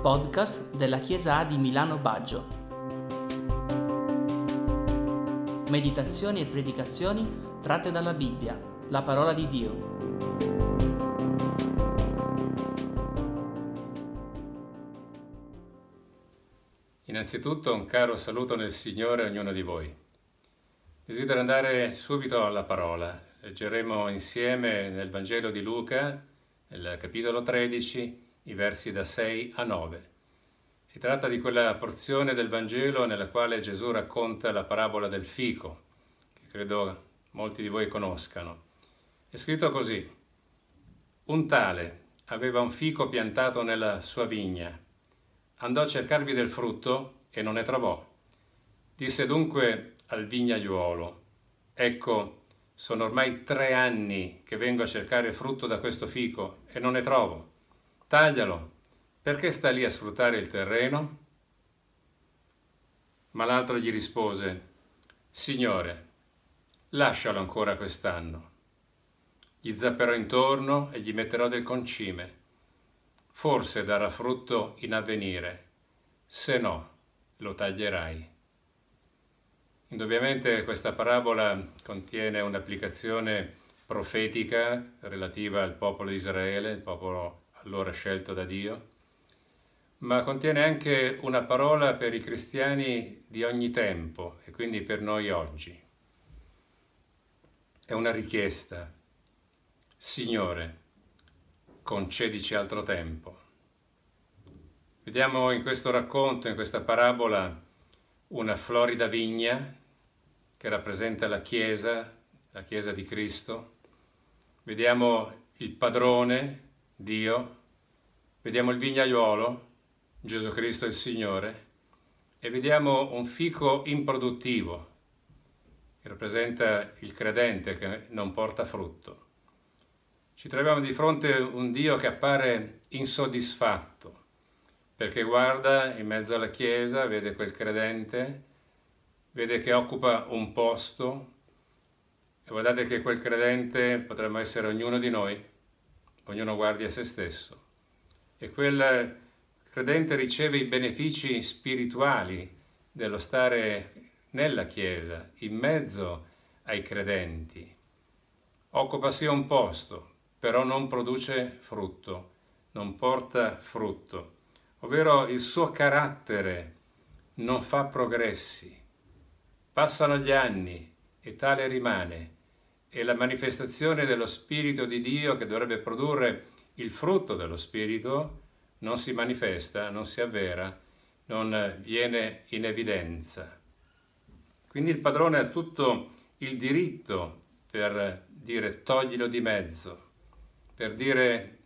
podcast della Chiesa di Milano Baggio. Meditazioni e predicazioni tratte dalla Bibbia, la parola di Dio. Innanzitutto un caro saluto nel Signore a ognuno di voi. Desidero andare subito alla parola. Leggeremo insieme nel Vangelo di Luca, nel capitolo 13, i versi da 6 a 9. Si tratta di quella porzione del Vangelo nella quale Gesù racconta la parabola del fico, che credo molti di voi conoscano. È scritto così. Un tale aveva un fico piantato nella sua vigna. Andò a cercarvi del frutto e non ne trovò. Disse dunque al vignaiuolo, ecco, sono ormai tre anni che vengo a cercare frutto da questo fico e non ne trovo. Taglialo, perché sta lì a sfruttare il terreno? Ma l'altro gli rispose, Signore, lascialo ancora quest'anno. Gli zapperò intorno e gli metterò del concime. Forse darà frutto in avvenire, se no lo taglierai. Indubbiamente questa parabola contiene un'applicazione profetica relativa al popolo di Israele, il popolo allora scelto da Dio, ma contiene anche una parola per i cristiani di ogni tempo e quindi per noi oggi. È una richiesta. Signore, concedici altro tempo. Vediamo in questo racconto, in questa parabola, una florida vigna che rappresenta la Chiesa, la Chiesa di Cristo. Vediamo il padrone, Dio, vediamo il vignaiuolo, Gesù Cristo il Signore, e vediamo un fico improduttivo, che rappresenta il credente che non porta frutto. Ci troviamo di fronte a un Dio che appare insoddisfatto, perché guarda in mezzo alla Chiesa, vede quel credente, vede che occupa un posto, e guardate che quel credente potremmo essere ognuno di noi, ognuno guardi a se stesso e quel credente riceve i benefici spirituali dello stare nella Chiesa, in mezzo ai credenti. Occupa sia un posto, però non produce frutto, non porta frutto, ovvero il suo carattere non fa progressi. Passano gli anni e tale rimane, e la manifestazione dello Spirito di Dio che dovrebbe produrre il frutto dello Spirito non si manifesta, non si avvera, non viene in evidenza. Quindi il padrone ha tutto il diritto per dire toglilo di mezzo, per dire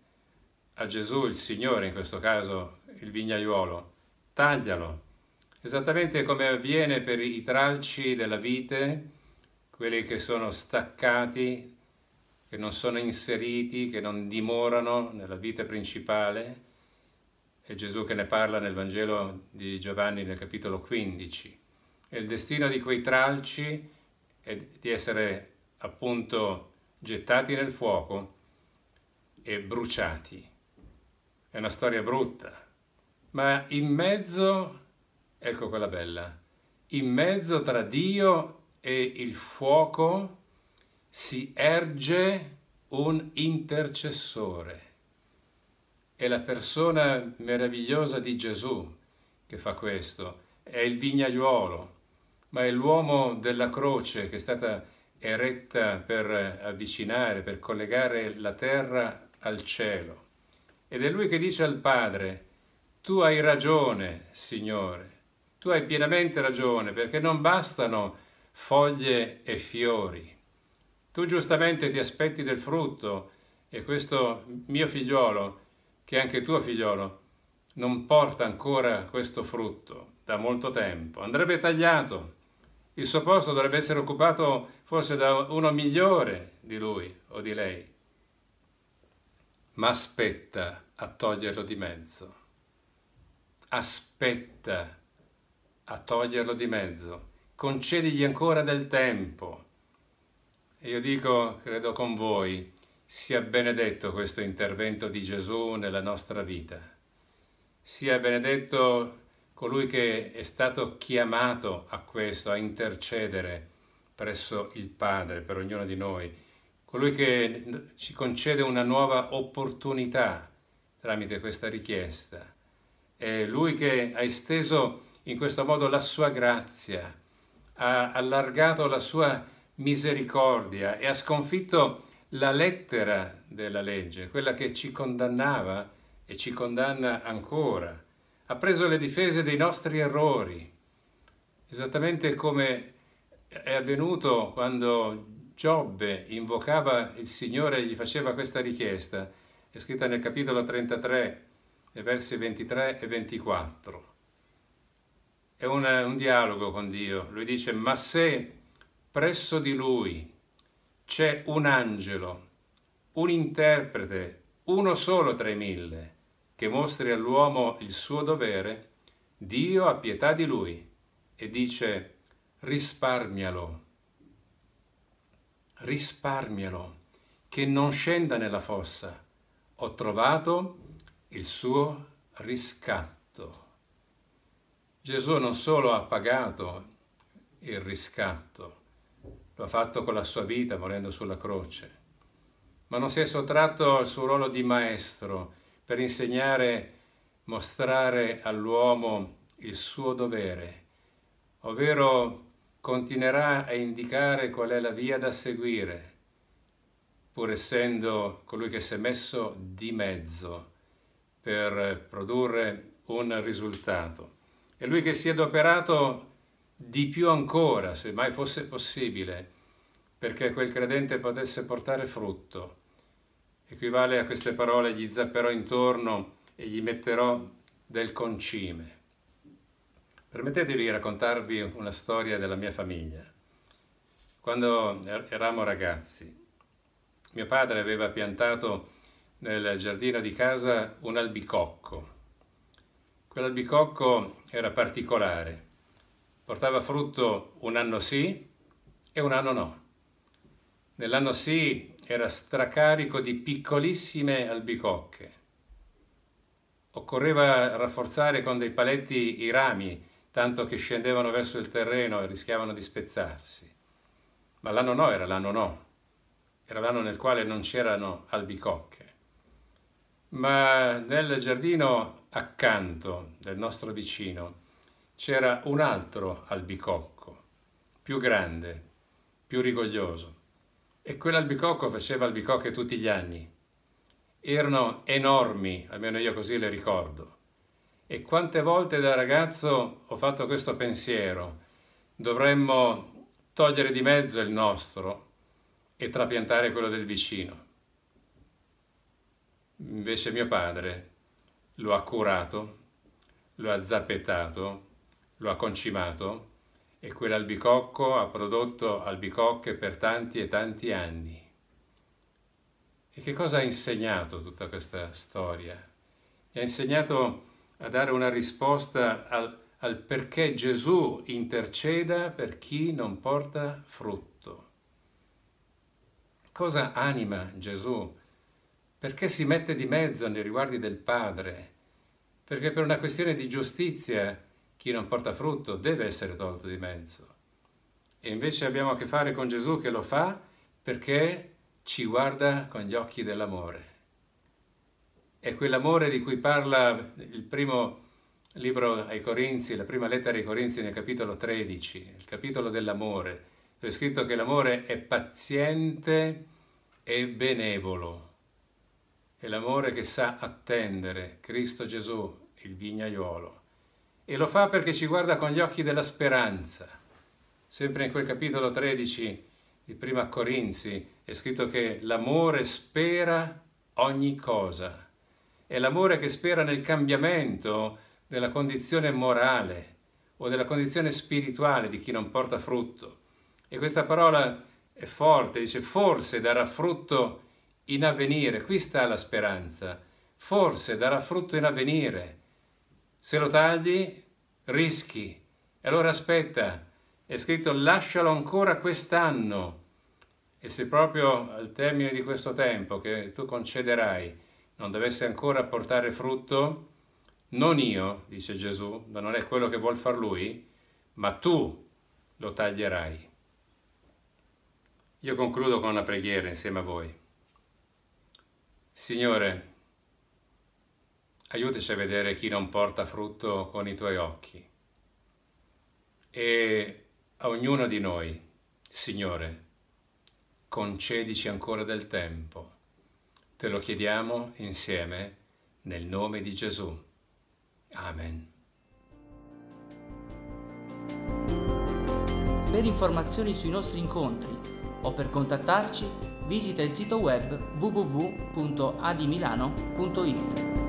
a Gesù, il Signore, in questo caso il vignaiuolo, taglialo, esattamente come avviene per i tralci della vite, quelli che sono staccati che non sono inseriti, che non dimorano nella vita principale. È Gesù che ne parla nel Vangelo di Giovanni nel capitolo 15. E il destino di quei tralci è di essere appunto gettati nel fuoco e bruciati. È una storia brutta, ma in mezzo, ecco quella bella, in mezzo tra Dio e il fuoco si erge un intercessore. È la persona meravigliosa di Gesù che fa questo, è il vignaiuolo, ma è l'uomo della croce che è stata eretta per avvicinare, per collegare la terra al cielo. Ed è lui che dice al Padre, tu hai ragione, Signore, tu hai pienamente ragione, perché non bastano foglie e fiori, tu giustamente ti aspetti del frutto e questo mio figliolo, che è anche tuo figliolo, non porta ancora questo frutto da molto tempo. Andrebbe tagliato. Il suo posto dovrebbe essere occupato forse da uno migliore di lui o di lei. Ma aspetta a toglierlo di mezzo. Aspetta a toglierlo di mezzo. Concedigli ancora del tempo e io dico, credo con voi, sia benedetto questo intervento di Gesù nella nostra vita. sia benedetto colui che è stato chiamato a questo, a intercedere presso il Padre per ognuno di noi, colui che ci concede una nuova opportunità tramite questa richiesta. È lui che ha esteso in questo modo la sua grazia, ha allargato la sua misericordia e ha sconfitto la lettera della legge, quella che ci condannava e ci condanna ancora. Ha preso le difese dei nostri errori, esattamente come è avvenuto quando Giobbe invocava il Signore e gli faceva questa richiesta. È scritta nel capitolo 33, versi 23 e 24. È una, un dialogo con Dio. Lui dice, ma se presso di lui c'è un angelo, un interprete, uno solo tra i mille, che mostri all'uomo il suo dovere, Dio ha pietà di lui e dice risparmialo, risparmialo, che non scenda nella fossa. Ho trovato il suo riscatto. Gesù non solo ha pagato il riscatto, lo ha fatto con la sua vita morendo sulla croce, ma non si è sottratto al suo ruolo di maestro per insegnare, mostrare all'uomo il suo dovere, ovvero continuerà a indicare qual è la via da seguire, pur essendo colui che si è messo di mezzo per produrre un risultato. È lui che si è adoperato di più ancora, se mai fosse possibile, perché quel credente potesse portare frutto. Equivale a queste parole, gli zapperò intorno e gli metterò del concime. Permettetevi di raccontarvi una storia della mia famiglia. Quando er-, eravamo ragazzi, mio padre aveva piantato nel giardino di casa un albicocco. Quell'albicocco era particolare portava frutto un anno sì e un anno no. Nell'anno sì era stracarico di piccolissime albicocche. Occorreva rafforzare con dei paletti i rami, tanto che scendevano verso il terreno e rischiavano di spezzarsi. Ma l'anno no era l'anno no, era l'anno nel quale non c'erano albicocche. Ma nel giardino accanto del nostro vicino c'era un altro albicocco, più grande, più rigoglioso. E quell'albicocco faceva albicocche tutti gli anni. Erano enormi, almeno io così le ricordo. E quante volte da ragazzo ho fatto questo pensiero, dovremmo togliere di mezzo il nostro e trapiantare quello del vicino. Invece mio padre lo ha curato, lo ha zappettato, lo ha concimato e quell'albicocco ha prodotto albicocche per tanti e tanti anni. E che cosa ha insegnato tutta questa storia? Mi ha insegnato a dare una risposta al, al perché Gesù interceda per chi non porta frutto. Cosa anima Gesù? Perché si mette di mezzo nei riguardi del Padre? Perché per una questione di giustizia chi non porta frutto deve essere tolto di mezzo. E invece abbiamo a che fare con Gesù che lo fa perché ci guarda con gli occhi dell'amore. È quell'amore di cui parla il primo libro ai Corinzi, la prima lettera ai Corinzi nel capitolo 13, il capitolo dell'amore, dove è scritto che l'amore è paziente e benevolo. È l'amore che sa attendere Cristo Gesù, il vignaiolo e lo fa perché ci guarda con gli occhi della speranza. Sempre in quel capitolo 13 di Prima Corinzi è scritto che l'amore spera ogni cosa. È l'amore che spera nel cambiamento della condizione morale o della condizione spirituale di chi non porta frutto. E questa parola è forte, dice forse darà frutto in avvenire. Qui sta la speranza. Forse darà frutto in avvenire se lo tagli, rischi. E allora aspetta, è scritto lascialo ancora quest'anno. E se proprio al termine di questo tempo che tu concederai non dovesse ancora portare frutto, Non io, dice Gesù, ma non è quello che vuol far lui, ma tu lo taglierai. Io concludo con una preghiera insieme a voi. Signore, aiutaci a vedere chi non porta frutto con i tuoi occhi. E a ognuno di noi, Signore, concedici ancora del tempo. Te lo chiediamo insieme nel nome di Gesù. Amen. Per informazioni sui nostri incontri o per contattarci visita il sito web www.adimilano.it.